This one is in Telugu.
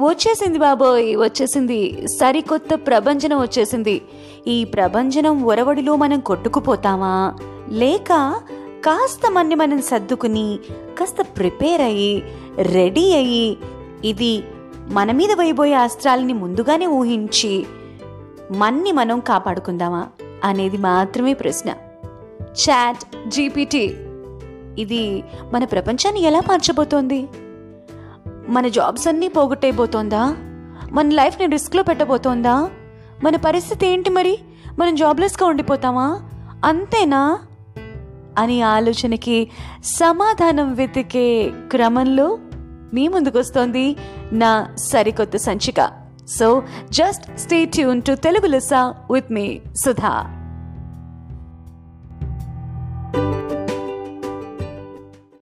వచ్చేసింది బాబోయ్ వచ్చేసింది. సరికొత్త ప్రభంజనం వచ్చేసింది. ఈ ప్రభంజనం ఒరవడిలో మనం కొట్టుకుపోతామా? లేక కాస్త మన్ని మనం సర్దుకుని కాస్త ప్రిపేర్ అయ్యి రెడీ అయ్యి ఇది మన మీద వేయబోయే అస్త్రాలని ముందుగానే ఊహించి మన్ని మనం కాపాడుకుందామా అనేది మాత్రమే ప్రశ్న. ChatGPT. ఇది మన ప్రపంచాన్ని ఎలా మార్చబోతోంది? మన జాబ్స్ అన్నీ పోగొట్టేయబోతోందా? మన లైఫ్ని రిస్క్లో పెట్టబోతోందా? మన పరిస్థితి ఏంటి మరి? మనం జాబ్లెస్గా ఉండిపోతామా? అంతేనా? అని ఆలోచనకి సమాధానం వెతికే క్రమంలో మీ ముందుకొస్తోంది నా సరికొత్త సంచిక. So just stay tune to Telugu Lisa with me Sudha